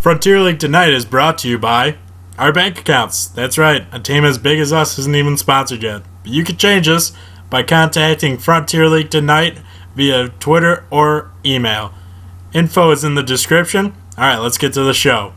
Frontier League Tonight is brought to you by our bank accounts. That's right, a team as big as us isn't even sponsored yet. But you can change us by contacting Frontier League Tonight via Twitter or email. Info is in the description. All right, let's get to the show.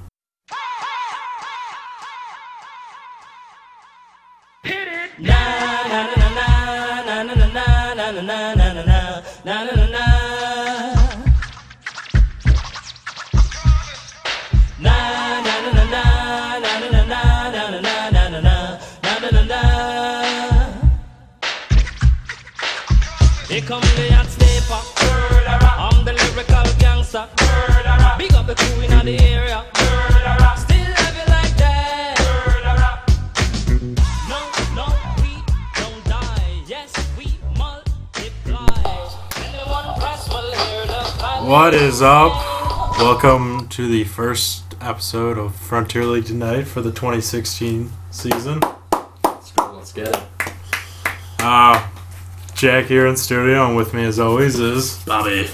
Up the crew in. Still love you like that. No, no, we don't die. Yes, we multiply. Anyone press will hear the fight. What is up? Welcome to the first episode of Frontier League Tonight for the 2016 season. Let's go. Let's get it. Uh, Jack here in studio, and with me as always is Bobby.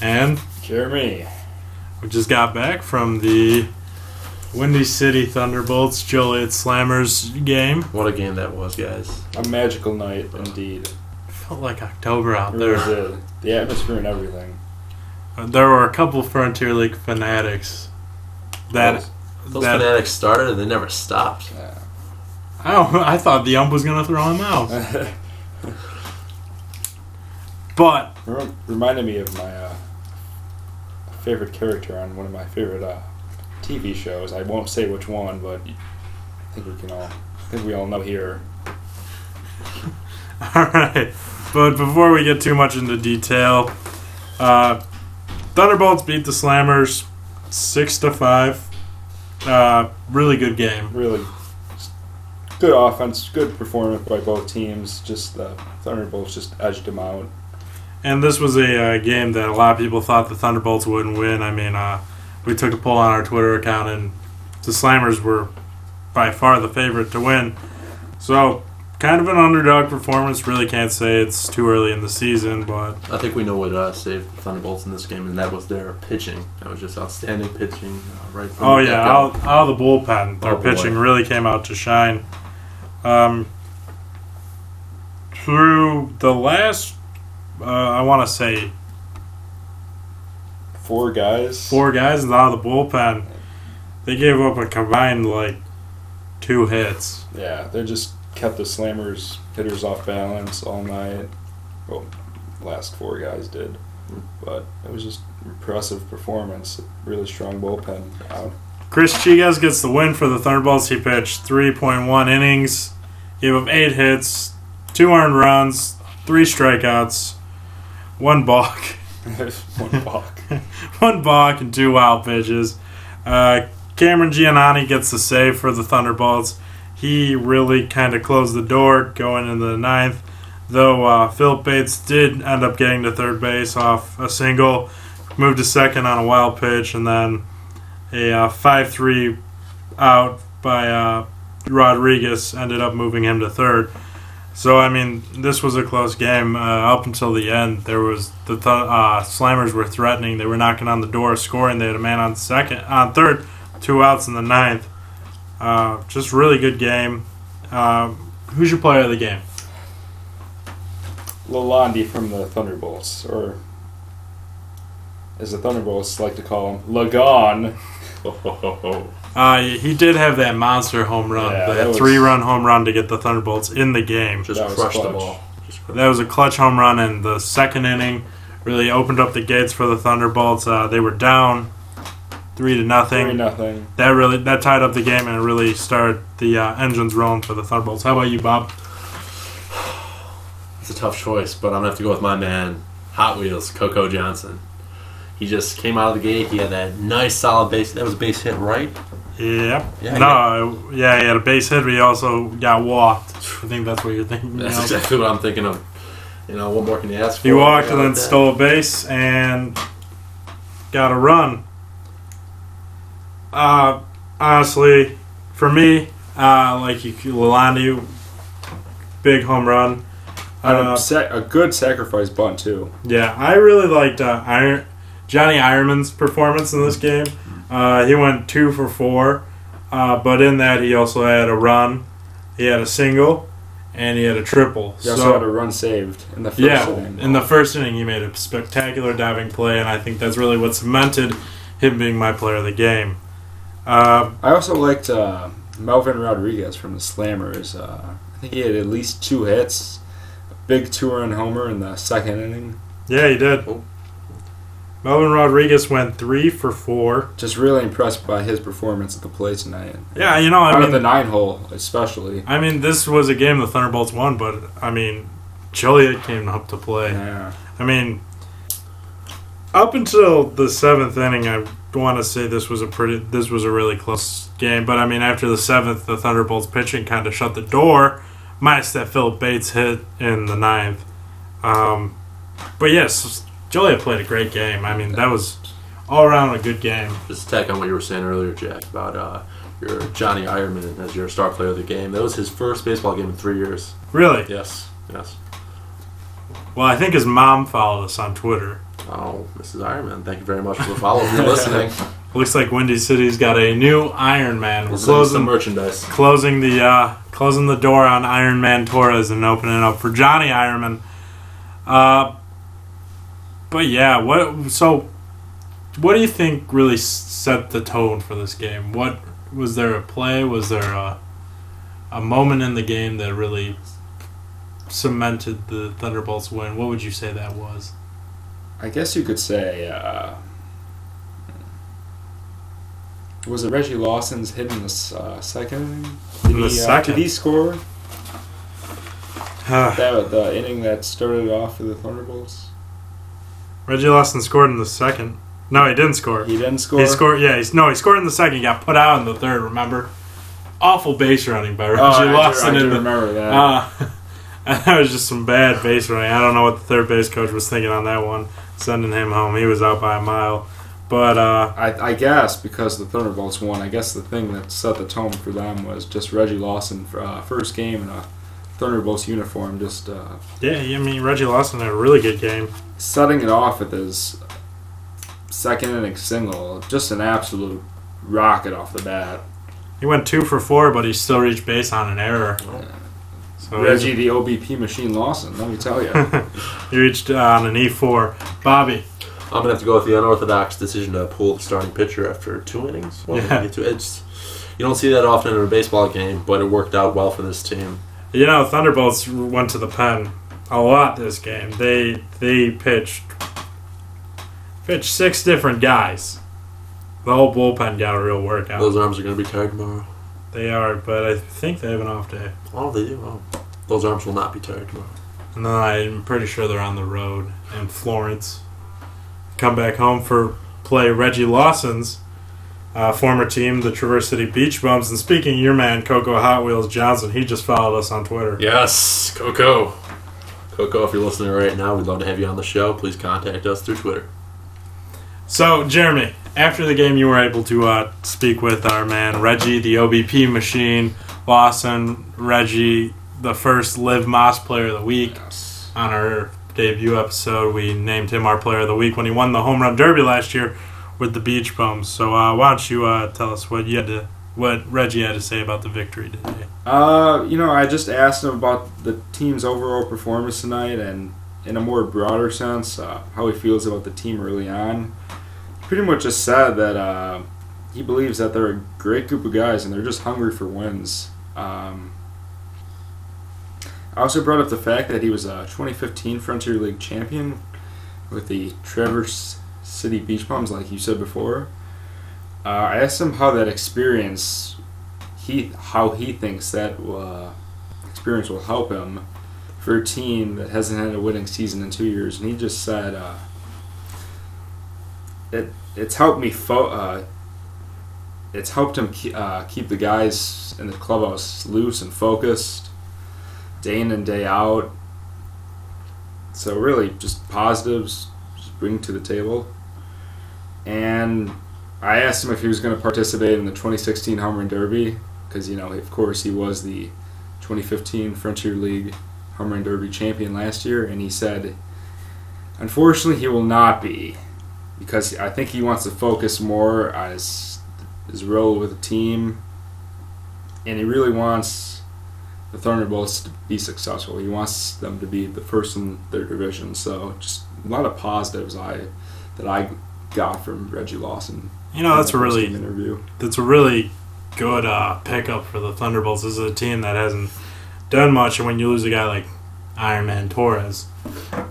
and Jeremy. We just got back from the Windy City Thunderbolts Joliet Slammers game. What a game that was, guys. A magical night indeed. Felt like October out It was there. uh, the atmosphere and everything. There were a couple Frontier League fanatics that those, those that fanatics started and they never stopped. I don't, I thought the ump was gonna throw him out, but Reminded me of my uh, favorite character on one of my favorite uh, TV shows. I won't say which one, but I think we can all. I think we all know here. All right, but before we get too much into detail, uh, Thunderbolts beat the Slammers six to five. Uh, really good game. Really good offense, good performance by both teams. Just the Thunderbolts just edged them out. And this was a uh, game that a lot of people thought the Thunderbolts wouldn't win. I mean, uh, we took a poll on our Twitter account, and the Slammers were by far the favorite to win. So, kind of an underdog performance. Really can't say it's too early in the season, but I think we know what uh, saved the Thunderbolts in this game, and that was their pitching. That was just outstanding pitching. Uh, right. From Oh the yeah, out, out of the bullpen, their Oh, boy. pitching really came out to shine. Um, through the last, uh, I want to say Four guys. four guys out of the bullpen, they gave up a combined like two hits. Yeah, they just kept the Slammers hitters off balance all night. Well, last four guys did, but it was just impressive performance. Really strong bullpen out. Chris Chigas gets the win for the Thunderbolts. He pitched 3.1 innings, gave up eight hits, two earned runs, three strikeouts, one balk. One balk. one balk and two wild pitches. Uh, Cameron Giannani gets the save for the Thunderbolts. He really kind of closed the door going into the ninth, though uh, Philip Bates did end up getting to third base off a single, moved to second on a wild pitch, and then a uh, 5 3 out by uh, Rodriguez ended up moving him to third. So I mean, this was a close game uh, up until the end. There was the th- uh, Slammers were threatening. They were knocking on the door, scoring. They had a man on second, on third, two outs in the ninth. Uh, just really good game. Uh, who's your player of the game? Lalonde from the Thunderbolts, or as the Thunderbolts like to call him, Lagon. Uh, he did have that monster home run, Yeah, that that was- three-run home run to get the Thunderbolts in the game. just That was crushed the clutch. ball. Just crushed- That was a clutch home run in the second inning. Really opened up the gates for the Thunderbolts. Uh, they were down three to nothing. Three nothing. that really that tied up the game and it really started the uh, engines rolling for the Thunderbolts. How about you, Bob? It's a tough choice, but I'm gonna have to go with my man, Hot Wheels, Coco Johnson. He just came out of the gate. He had that nice solid base. That was a base hit, right? Yep. Yeah, no, yeah, he had a base hit, but he also got walked. I think that's what you're thinking. That's you know? exactly what I'm thinking of. You know, what more can you ask for? He walked and then like that. stole a base and got a run. Uh, honestly, for me, uh, like you, Lalande, big home run. Uh, a, sac- a good sacrifice bunt too. Yeah, I really liked uh, Iron, Johnny Ironman's performance in this game. Uh, he went two for four, uh, but in that he also had a run, he had a single, and he had a triple. He also so had a run saved in the first yeah, inning. in the first inning he made a spectacular diving play, and I think that's really what cemented him being my player of the game. Uh, I also liked uh, Melvin Rodriguez from the Slammers. Uh, I think he had at least two hits, a big two-run homer in the second inning. yeah, he did. Oh. Melvin Rodriguez went three for four. Just really impressed by his performance at the plate tonight. Yeah, you know, I Out mean, of the nine hole, especially. I mean, this was a game the Thunderbolts won, but I mean, Joliet came up to play. Yeah. I mean, up until the seventh inning, I want to say this was a pretty, this was a really close game. But I mean, after the seventh, the Thunderbolts pitching kind of shut the door, minus that Philip Bates hit in the ninth. Um, but yes, Joliet played a great game. I mean, that was all around a good game. Just to tack on what you were saying earlier, Jack, about uh, your Johnny Ironman as your star player of the game. That was his first baseball game in three years. Really. Yes, yes. Well, I think his mom followed us on Twitter. Oh, Mrs. Ironman, thank you very much for the follow. If you're listening, Looks like Windy City's got a new Iron Man. We're closing merchandise. closing the uh, closing the door on Iron Man Torres and opening it up for Johnny Ironman. Uh, but yeah, what so? What do you think really set the tone for this game? What was there a play? Was there a a moment in the game that really cemented the Thunderbolts win? What would you say that was? I guess you could say. Uh, was it Reggie Lawson's hit in the uh, second? Did In the he, uh, second? did he score? That the inning that started off for the Thunderbolts. Lawson scored in the second. No, he didn't score. He didn't score. He scored. Yeah, he's no. He scored in the second. He got put out in the third. Remember? Awful base running by Oh, Reggie I do- Lawson I do in the. remember that. Uh, that was just some bad base running. I don't know what the third base coach was thinking on that one, sending him home. He was out by a mile. But uh, I, I guess because the Thunderbolts won, I guess the thing that set the tone for them was just Reggie Lawson for uh, first game in a Thunderbolts uniform, just uh, yeah, I mean Reggie Lawson had a really good game. setting it off with his second inning single, just an absolute rocket off the bat. He went two for four, but he still reached base on an error. So Reggie, the OBP machine Lawson, let me tell you. he reached uh, on an E four. Bobby, I'm gonna have to go with the unorthodox decision to pull the starting pitcher after two innings. Well, Yeah. two- It's you don't see that often in a baseball game, but it worked out well for this team. You know, Thunderbolts went to the pen a lot this game. They they pitched pitched six different guys. The whole bullpen got a real workout. Those arms are gonna be tired tomorrow. They are, but I think they have an off day. Oh, they do. Oh. Those arms will not be tired tomorrow. Then I'm pretty sure they're on the road in Florence. Come back home for play Reggie Lawson's uh, former team, the Traverse City Beach Bums. And speaking of your man, Coco Hot Wheels Johnson, he just followed us on Twitter. Yes, Coco. Coco, if you're listening right now, we'd love to have you on the show. Please contact us through Twitter. So, Jeremy, after the game, you were able to uh, speak with our man Reggie, the OBP machine, Lawson, Reggie, the first Live Moss Player of the Week. On our debut episode, we named him our Player of the Week when he won the Home Run Derby last year with the Beach Bums. So, uh, why don't you uh, tell us what you had to, what Reggie had to say about the victory today? Uh, you know, I just asked him about the team's overall performance tonight, and in a more broader sense, uh, how he feels about the team early on. Pretty much just said that uh, he believes that they're a great group of guys, and they're just hungry for wins. Um, I also brought up the fact that he was a 2015 Frontier League champion with the Traverse City Beach Bums, like you said before. Uh, I asked him how that experience he how he thinks that uh, experience will help him for a team that hasn't had a winning season in two years, and he just said uh, it it's helped me fo- uh, it's helped him ke- uh, keep the guys in the clubhouse loose and focused day in and day out. So really, just positives, just bring to the table. And I asked him if he was going to participate in the 2016 Home Run Derby because you know, of course, he was the 2015 Frontier League Home Run Derby champion last year, and he said, unfortunately, he will not be. because I think he wants to focus more on his his role with the team, and he really wants the Thunderbolts to be successful. He wants them to be the first in their division. So just a lot of positives I that I got from Reggie Lawson. You know, that's a really interview. that's a really good uh, pickup for the Thunderbolts. This is a team that hasn't done much, and when you lose a guy like Iron Man Torres,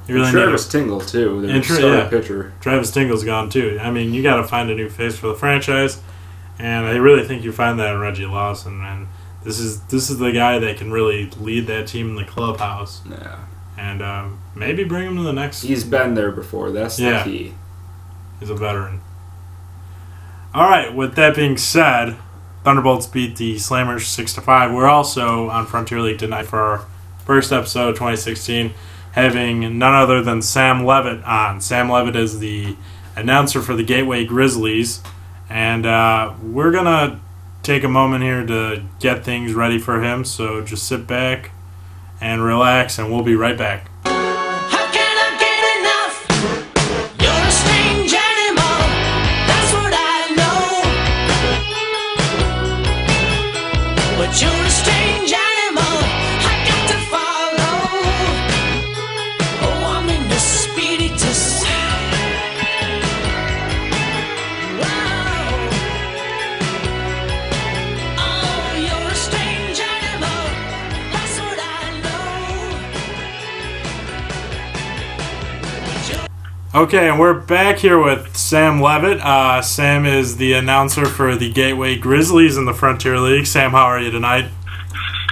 you really need Travis Tingle too. Their And Tra- starting yeah. pitcher. Travis Tingle's gone too. I mean, you got to find a new face for the franchise, and I really think you find that in Reggie Lawson. And this is this is the guy that can really lead that team in the clubhouse, Yeah, and um, maybe bring him to the next. he's been there before. That's Yeah. the key. He's a veteran. All right. With that being said, Thunderbolts beat the Slammers six to five. We're also on Frontier League tonight for our first episode, of 2016, having none other than Sam Levitt on. Sam Levitt is the announcer for the Gateway Grizzlies, and uh, we're gonna take a moment here to get things ready for him. So just sit back and relax, and we'll be right back. Okay, and we're back here with Sam Levitt. Uh, Sam is the announcer for the Gateway Grizzlies in the Frontier League. Sam, how are you tonight?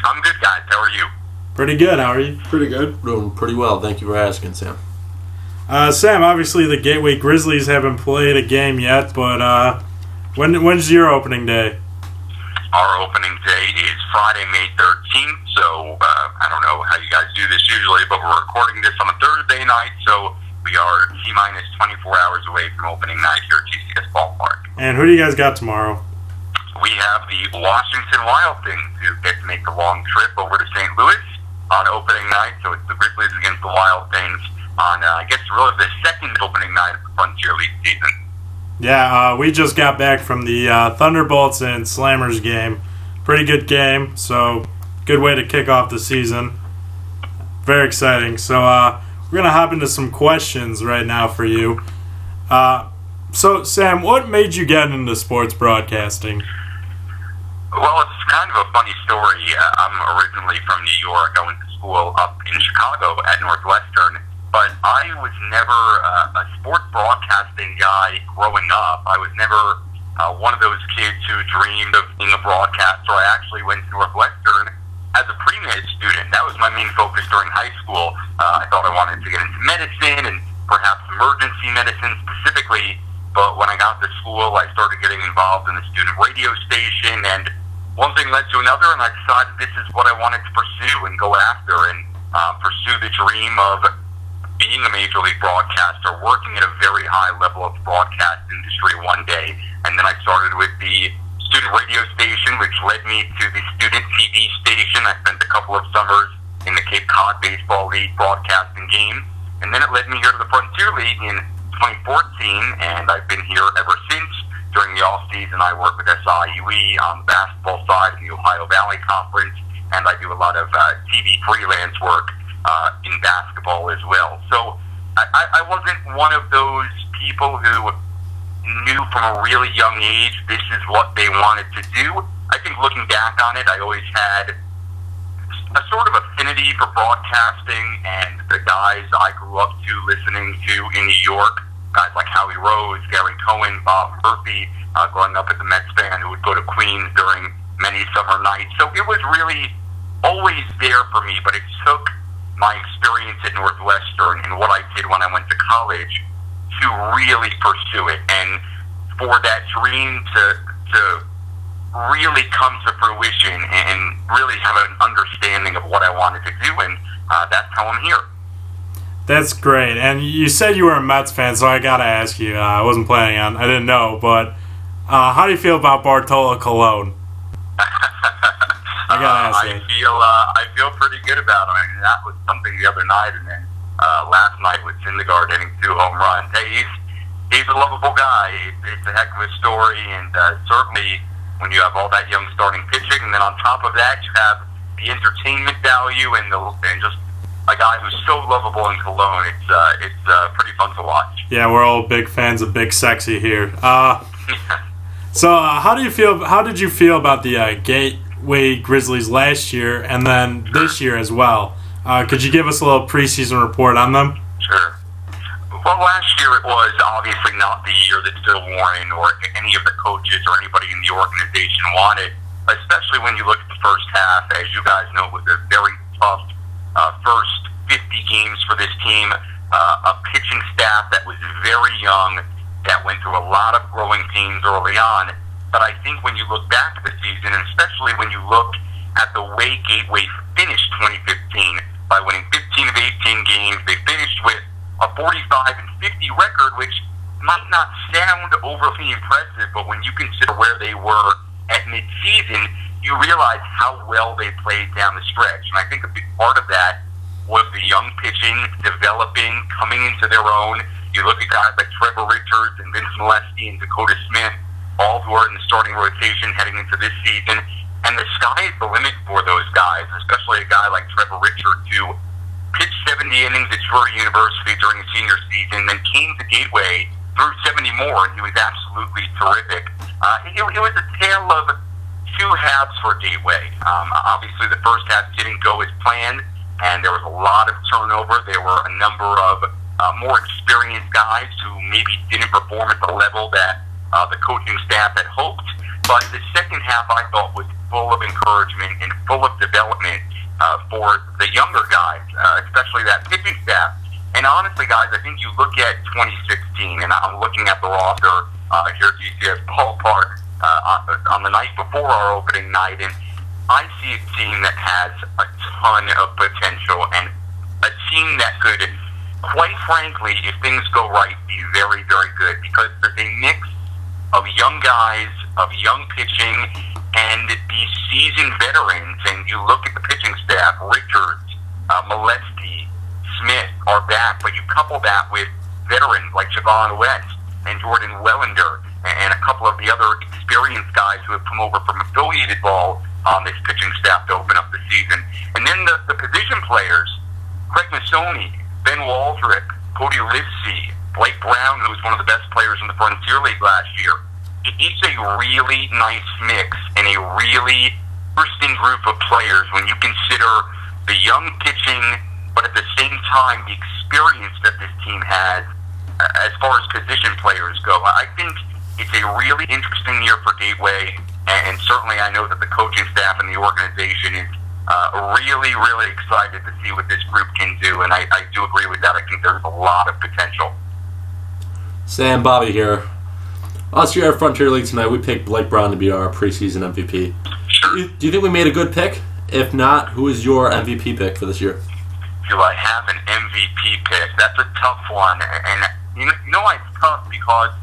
I'm good, guys. How are you? Pretty good. How are you? Pretty good. Doing pretty well. Thank you for asking, Sam. Uh, Sam, obviously the Gateway Grizzlies haven't played a game yet, but uh, when when's your opening day? Our opening day is Friday, May 13th. So uh, I don't know how you guys do this usually, but we're recording this on a Thursday night, so we are T minus 24 hours away from opening night here at GCS Ballpark. And who do you guys got tomorrow? We have the Washington Wild Things who get to make the long trip over to St. Louis on opening night. So it's the Grizzlies against the Wild Things on, uh, I guess, really the second opening night of the Frontier League season. Yeah, uh, we just got back from the uh, Thunderbolts and Slammers game. Pretty good game, so good way to kick off the season. Very exciting. So uh, we're gonna hop into some questions right now for you. Uh, so Sam, what made you get into sports broadcasting? Well, it's kind of a funny story. Uh, I'm originally from New York. I went to school up in Chicago at Northwestern, but I was never uh, a sports broadcasting guy growing up. I was never uh, one of those kids who dreamed of being a broadcaster. I actually went to Northwestern as a pre-med student. That was my main focus during high school. Uh, I thought I wanted to get into medicine and perhaps emergency medicine specifically. But when I got to school, I started getting involved in the student radio station, and one thing led to another, and I decided this is what I wanted to pursue and go after, and uh, pursue the dream of being a major league broadcaster, working at a very high level of the broadcast industry one day. And then I started with the student radio station, which led me to the student TV station. I spent a couple of summers in the Cape Cod Baseball League broadcasting game. And then it led me here to the Frontier League in 2014, and I've been here ever since. During the off season, I work with SIUE on the basketball side in the Ohio Valley Conference, and I do a lot of uh, TV freelance work uh, in basketball as well. So I I wasn't one of those people who knew from a really young age this is what they wanted to do. I think looking back on it, I always had a sort of affinity for broadcasting and the guys I grew up to listening to in New York, guys like Howie Rose, Gary Cohen, Bob Murphy, uh, growing up as a Mets fan who would go to Queens during many summer nights. So it was really always there for me, but it took my experience at Northwestern and what I did when I went to college to really pursue it. And for that dream to, to really come to fruition and really have an understanding of what I wanted to do, and uh, that's how I'm here. That's great. And you said you were a Mets fan, so I gotta ask you. Uh, I wasn't planning on. I didn't know, but uh, how do you feel about Bartolo Colon? I gotta ask I you. feel uh, I feel pretty good about him. I mean, that was something the other night, and then uh, last night with Syndergaard hitting two home runs. Hey, he's he's a lovable guy. It's a heck of a story, and uh, certainly when you have all that young starting pitching, and then on top of that, you have the entertainment value and the and just a guy who's so lovable in Colon. It's uh, it's uh, pretty fun to watch. Yeah, we're all big fans of Big Sexy here. Uh, so, uh, how do you feel? How did you feel about the uh, Gateway Grizzlies last year and then this year as well? Uh, could you give us a little preseason report on them? Sure. Well, last year it was obviously not the year that Phil Warren or any of the coaches or anybody in the organization wanted, especially when you look at the first half. As you guys know, it was a very tough uh, first 50 games for this team. Uh, a pitching staff that was very young, that went through a lot of growing pains early on. But I think when you look back at the season, and especially when you look at the way Gateway finished 2015 by winning 15 of 18 games, they finished with a 45 and 50 record, which might not sound overly impressive, but when you consider where they were at midseason, you realize how well they played down the stretch. And I think a big part of that was the young pitching developing, coming into their own. You look at guys like Trevor Richards and Vince Molesky and Dakota Smith, all who are in the starting rotation heading into this season. And the sky is the limit for those guys, especially a guy like Trevor Richards who pitched 70 innings at Drury University during his senior season, then came to Gateway, threw 70 more, and he was absolutely terrific. Uh, it, it was a tale of two halves for Gateway. Um, obviously, the first half didn't go as planned, and there was a lot of turnover. There were a number of uh, more experienced guys who maybe didn't perform at the level that uh, the coaching staff had hoped. But the second half, I thought, was full of encouragement and full of development uh, for the younger guys, uh, especially that pitching staff. And honestly, guys, I think you look at 2016, and I'm looking at the roster uh, here at GCS Ballpark uh, on the night before our opening night, and I see a team that has a ton of potential and a team that could, quite frankly, if things go right, be very, very good because there's a mix of young guys, of young pitching, and these seasoned veterans. And you look at the pitching staff, Richards, uh, Molesky, Smith are back, but you couple that with veterans like Javon West and Jordan Wellender and a couple of the other experienced guys who have come over from affiliated ball on this pitching staff to open up the season. And then the, the position players, Craig Massoni, Ben Waldrick, Cody Livesey, Blake Brown, who was one of the best players in the Frontier League last year. It- It's a really nice mix and a really interesting group of players when you consider the young pitching, but at the same time, the experience that this team has uh, as far as position players go. I think it's a really interesting year for Gateway, and certainly I know that the coaching staff and the organization is uh, really, really excited to see what this group can do, and I, I do agree with that. I think there's a lot of potential. Sam Bobby here. Us here at Frontier League tonight, we picked Blake Brown to be our preseason MVP. Sure. Do you, do you think we made a good pick? If not, who is your MVP pick for this year? do I have an MVP pick? That's a tough one, and you know, you know why it's tough because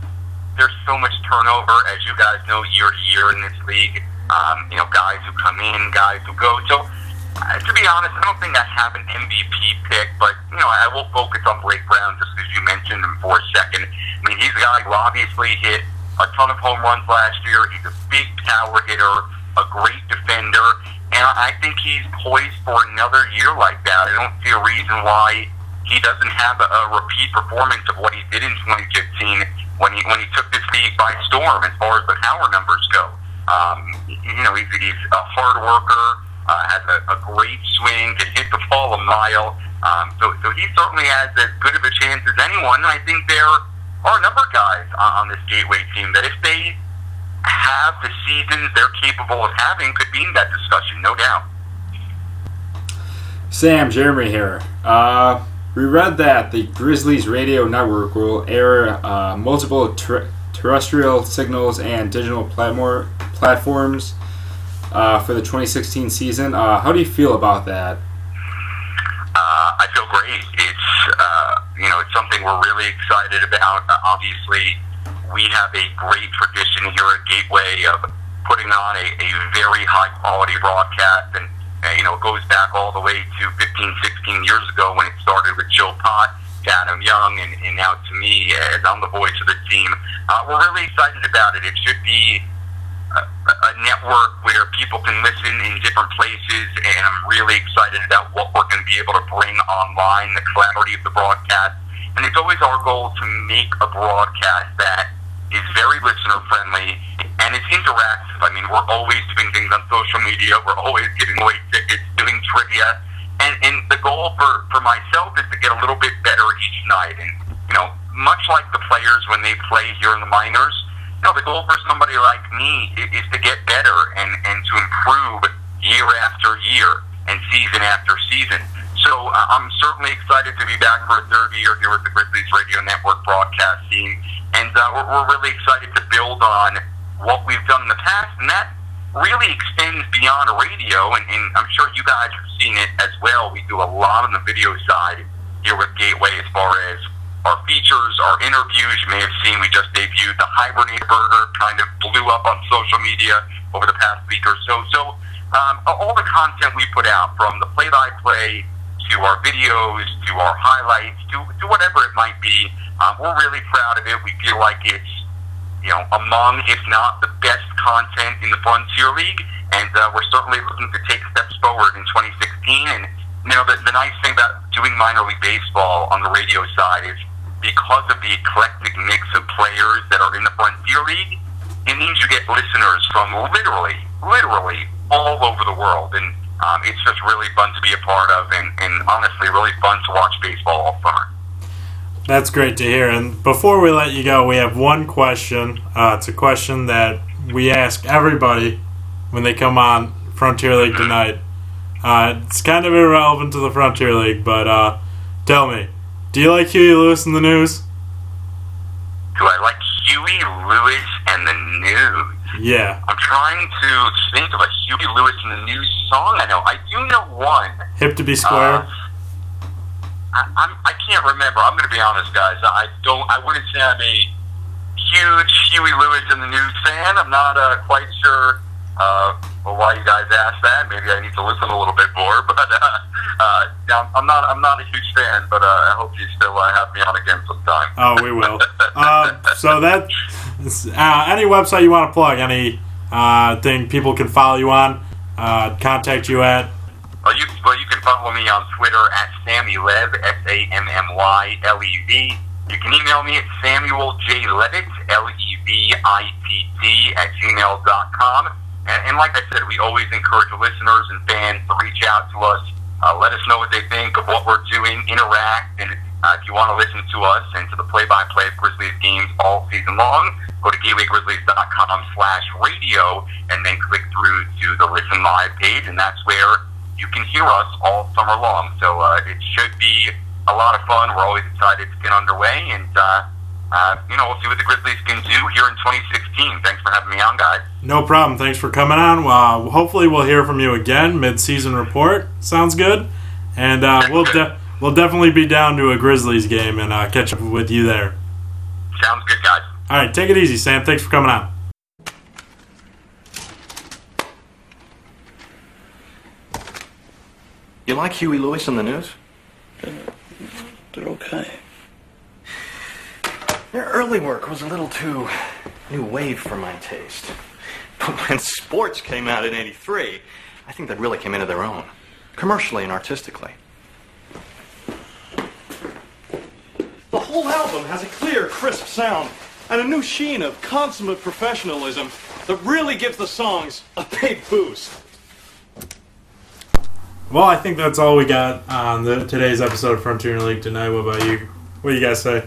there's so much turnover, as you guys know, year to year in this league. Um, you know, guys who come in, guys who go. So, uh, to be honest, I don't think I have an MVP pick, but you know, I will focus on Blake Brown just because you mentioned him for a second. I mean, he's a guy who obviously hit a ton of home runs last year. He's a big power hitter, a great defender, and I think he's poised for another year like that. I don't see a reason why he doesn't have a, a repeat performance of what he did in 2015 when he when he took this league by storm as far as the power numbers go. Um, you know, he's, he's a hard worker, uh, has a, a great swing, can hit the ball a mile. Um, so, so he certainly has as good of a chance as anyone. I think there are a number of guys on, on this Gateway team that if they have the seasons they're capable of having, could be in that discussion, no doubt. Sam, Jeremy here. Uh, we read that the Grizzlies radio network will air uh, multiple ter- terrestrial signals and digital platform platforms uh, for the 2016 season. Uh, how do you feel about that? Uh, I feel great. It's uh, you know it's something we're really excited about. Uh, obviously, we have a great tradition here at Gateway of putting on a, a very high quality broadcast, and you know it goes back all the way to 15, 16 years ago when it started with Joe Pot Adam Young and, and now to me as I'm the voice of the team. Uh, we're really excited about it. It should be a, network where people can listen in different places, and I'm really excited about what we're going to be able to bring online, the clarity of the broadcast. And it's always our goal to make a broadcast that is very listener friendly and it's interactive. I mean, we're always doing things on social media, we're always giving away tickets, doing trivia. And, and the goal for, for myself is to get a little bit better each night. And, you know, much like the players when they play here in the minors, know, the goal for somebody like me is, to get better and, and to improve year after year and season after season. So uh, I'm certainly excited to be back for a third year here with the Grizzlies Radio Network broadcast team. And uh, we're, we're really excited to build on what we've done in the past. And that really extends beyond radio. And, and I'm sure you guys have seen it as well. We do a lot on the video side here with Gateway as far as our features, our interviews. You may have seen we just debuted the Hibernate Burger, kind of blew up on social media over the past week or so. So um, all the content we put out, from the play-by-play to our videos to our highlights to, to whatever it might be, um, we're really proud of it. We feel like it's you know among, if not the best content in the Frontier League, and uh, we're certainly looking to take steps forward in 2016. And you know the, the nice thing about doing minor league baseball on the radio side is because of the eclectic mix of players that are in the Frontier League, it means you get listeners from literally, literally all over the world. And um, it's just really fun to be a part of and, and honestly really fun to watch baseball all summer. That's great to hear. And before we let you go, we have one question. Uh, it's a question that we ask everybody when they come on Frontier League tonight. Uh, it's kind of irrelevant to the Frontier League, but uh, tell me, do you like Huey Lewis in the news? Do I like Huey Lewis and the news? Yeah. I'm trying to think of a Huey Lewis and the news song I know. I do know one. Hip to be square. Uh, I, I'm, I can't remember. I'm going to be honest, guys. I don't. I wouldn't say I'm a huge Huey Lewis and the News fan. I'm not uh, quite sure uh, well, why you guys asked that. Maybe I need to listen a little bit more. But uh, uh, I'm not. I'm not a huge fan. But uh, I hope you still uh, have me on again sometime. Oh, we will. uh, so that uh, any website you want to plug, any uh, thing people can follow you on, uh, contact you at. Well, you well you can follow me on Twitter at Sammy Lev S A M M Y L E V. You can email me at Samuel J Levitt L E V I T T at gmail dot com. And, and like I said, we always encourage listeners and fans to reach out to us. Uh, let us know what they think of what we're doing. Interact, and uh, if you want to listen to us and to the play-by-play of Grizzlies games all season long, go to gatewaygrizzlies.com slash radio and then click through to the Listen Live page, and that's where you can hear us all summer long. So uh, it should be a lot of fun. We're always excited to get underway, and uh, uh, you know we'll see what the Grizzlies can do here in 2016. Thanks for having me on, guys. No problem. Thanks for coming on. Uh, hopefully, we'll hear from you again mid-season report. Sounds good. And uh, we'll de- we'll definitely be down to a Grizzlies game and uh, catch up with you there. Sounds good, guys. All right, take it easy, Sam. Thanks for coming on. You like Huey Lewis in the news? They're okay. Their early work was a little too new wave for my taste. But when sports came out in 83, I think they really came into their own, commercially and artistically. The whole album has a clear, crisp sound and a new sheen of consummate professionalism that really gives the songs a big boost. Well, I think that's all we got on the, today's episode of Frontier League tonight. What about you? What do you guys say?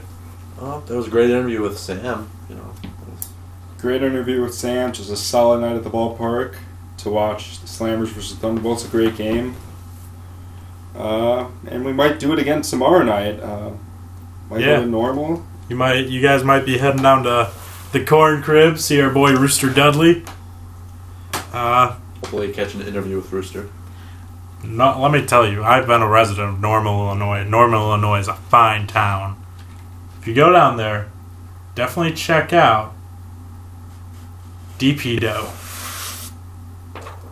Oh, that was a great interview with Sam. You know, Great interview with Sam. Just a solid night at the ballpark to watch the Slammers versus Thunderbolts. A great game. Uh, and we might do it again tomorrow night. Uh, might Yeah. go normal. You might, you guys might be heading down to the Corn Crib, see our boy Rooster Dudley. Uh, hopefully catch an interview with Rooster. no, let me tell you, I've been a resident of Normal, Illinois. Normal, Illinois is a fine town. If you go down there, definitely check out DP Dough.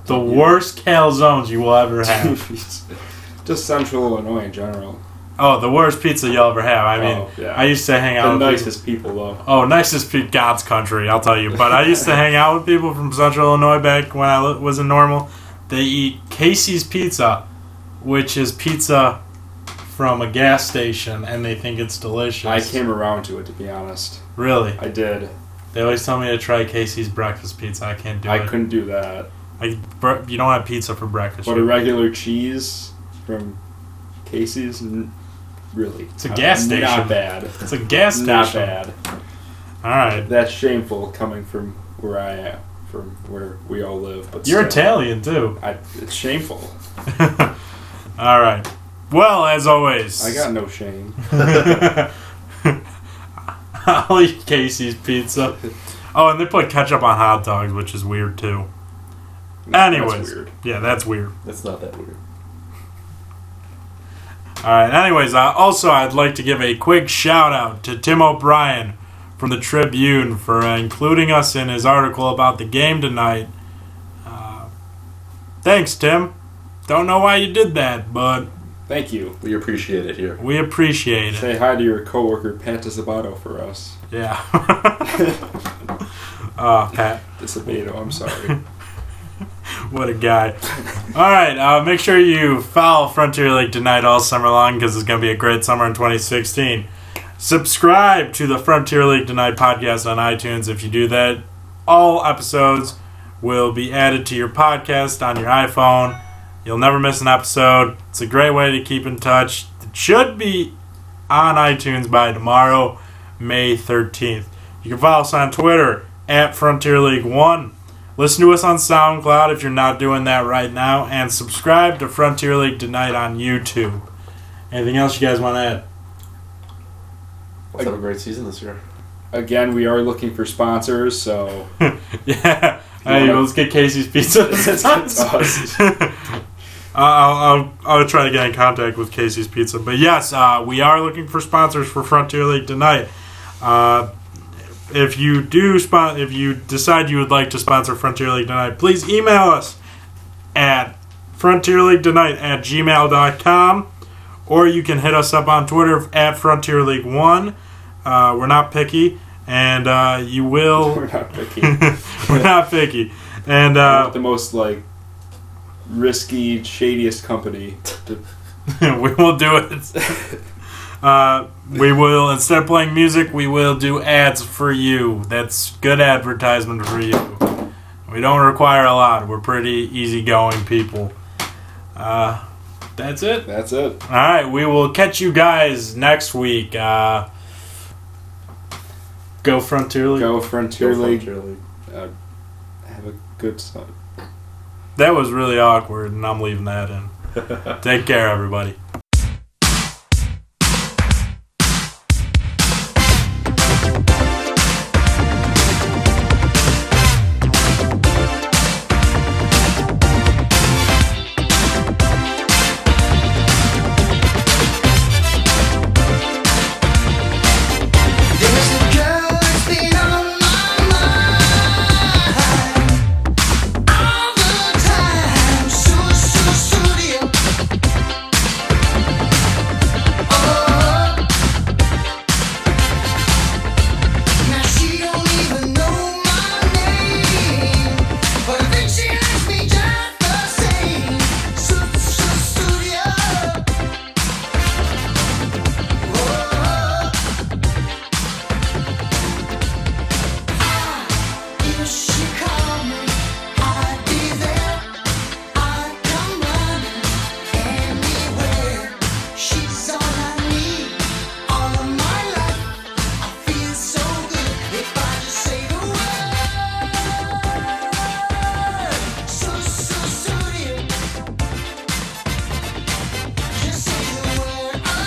The worst calzones you will ever have. Just Central Illinois in general. Oh, the worst pizza you'll ever have. I mean, Oh, yeah. I used to hang The out. with people- nicest people though. Oh, nicest pe- God's country, I'll tell you. But I used to hang out with people from Central Illinois back when I was in normal. They eat Casey's Pizza, which is pizza from a gas station, and they think it's delicious. I came around to it to be honest. Really? I did. They always tell me to try Casey's breakfast pizza. I can't do I it. I couldn't do that. I, you don't have pizza for breakfast. But a regular cheese from Casey's, really, It's a gas station. Not bad. It's a gas station. Not bad. All right. That's shameful coming from where I am, from where we all live. But You're still, Italian, too. I, it's shameful. All right. Well, as always. I got no shame. I'll eat Casey's pizza. Oh, and they put ketchup on hot dogs, which is weird too. That's Anyways, weird. yeah, that's weird. That's not that weird. All right. Anyways, uh, also I'd like to give a quick shout out to Tim O'Brien from the Tribune for uh, including us in his article about the game tonight. Uh, thanks, Tim. Don't know why you did that, but Thank you. We appreciate it here. we appreciate it. Say hi to your coworker Pat Disabato for us. Yeah. uh, Pat. Disabato, I'm sorry. What a guy. All right, uh, make sure you follow Frontier League tonight all summer long because it's going to be a great summer in 2016. Subscribe to the Frontier League Tonight podcast on iTunes. If you do that, all episodes will be added to your podcast on your iPhone. You'll never miss an episode. It's a great way to keep in touch. It should be on iTunes by tomorrow, May 13th. You can follow us on Twitter at Frontier League One. Listen to us on SoundCloud if you're not doing that right now, and subscribe to Frontier League Tonight on YouTube. Anything else you guys want to add? Let's have a great season this year. Again, we are looking for sponsors, so yeah. Hey, wanna- let's get Casey's Pizza. Us. I'll, I'll, I'll try to get in contact with Casey's Pizza. But yes, uh, we are looking for sponsors for Frontier League tonight. Uh, if you do spon- if you decide you would like to sponsor Frontier League tonight, please email us at frontierleaguetonight at gmail.com or you can hit us up on Twitter at Frontier League One. Uh, we're not picky, and uh, you will. we're not picky. we're not picky, and uh, the most like risky, shadiest company. we will do it. Uh, we will instead of playing music, we will do ads for you. That's good advertisement for you. We don't require a lot. We're pretty easygoing people. Uh, that's it. That's it. All right, we will catch you guys next week. Uh, go Frontier League. Go Frontier Go League. Frontier League. Uh, have a good son. That was really awkward, and I'm leaving that in. Take care, everybody.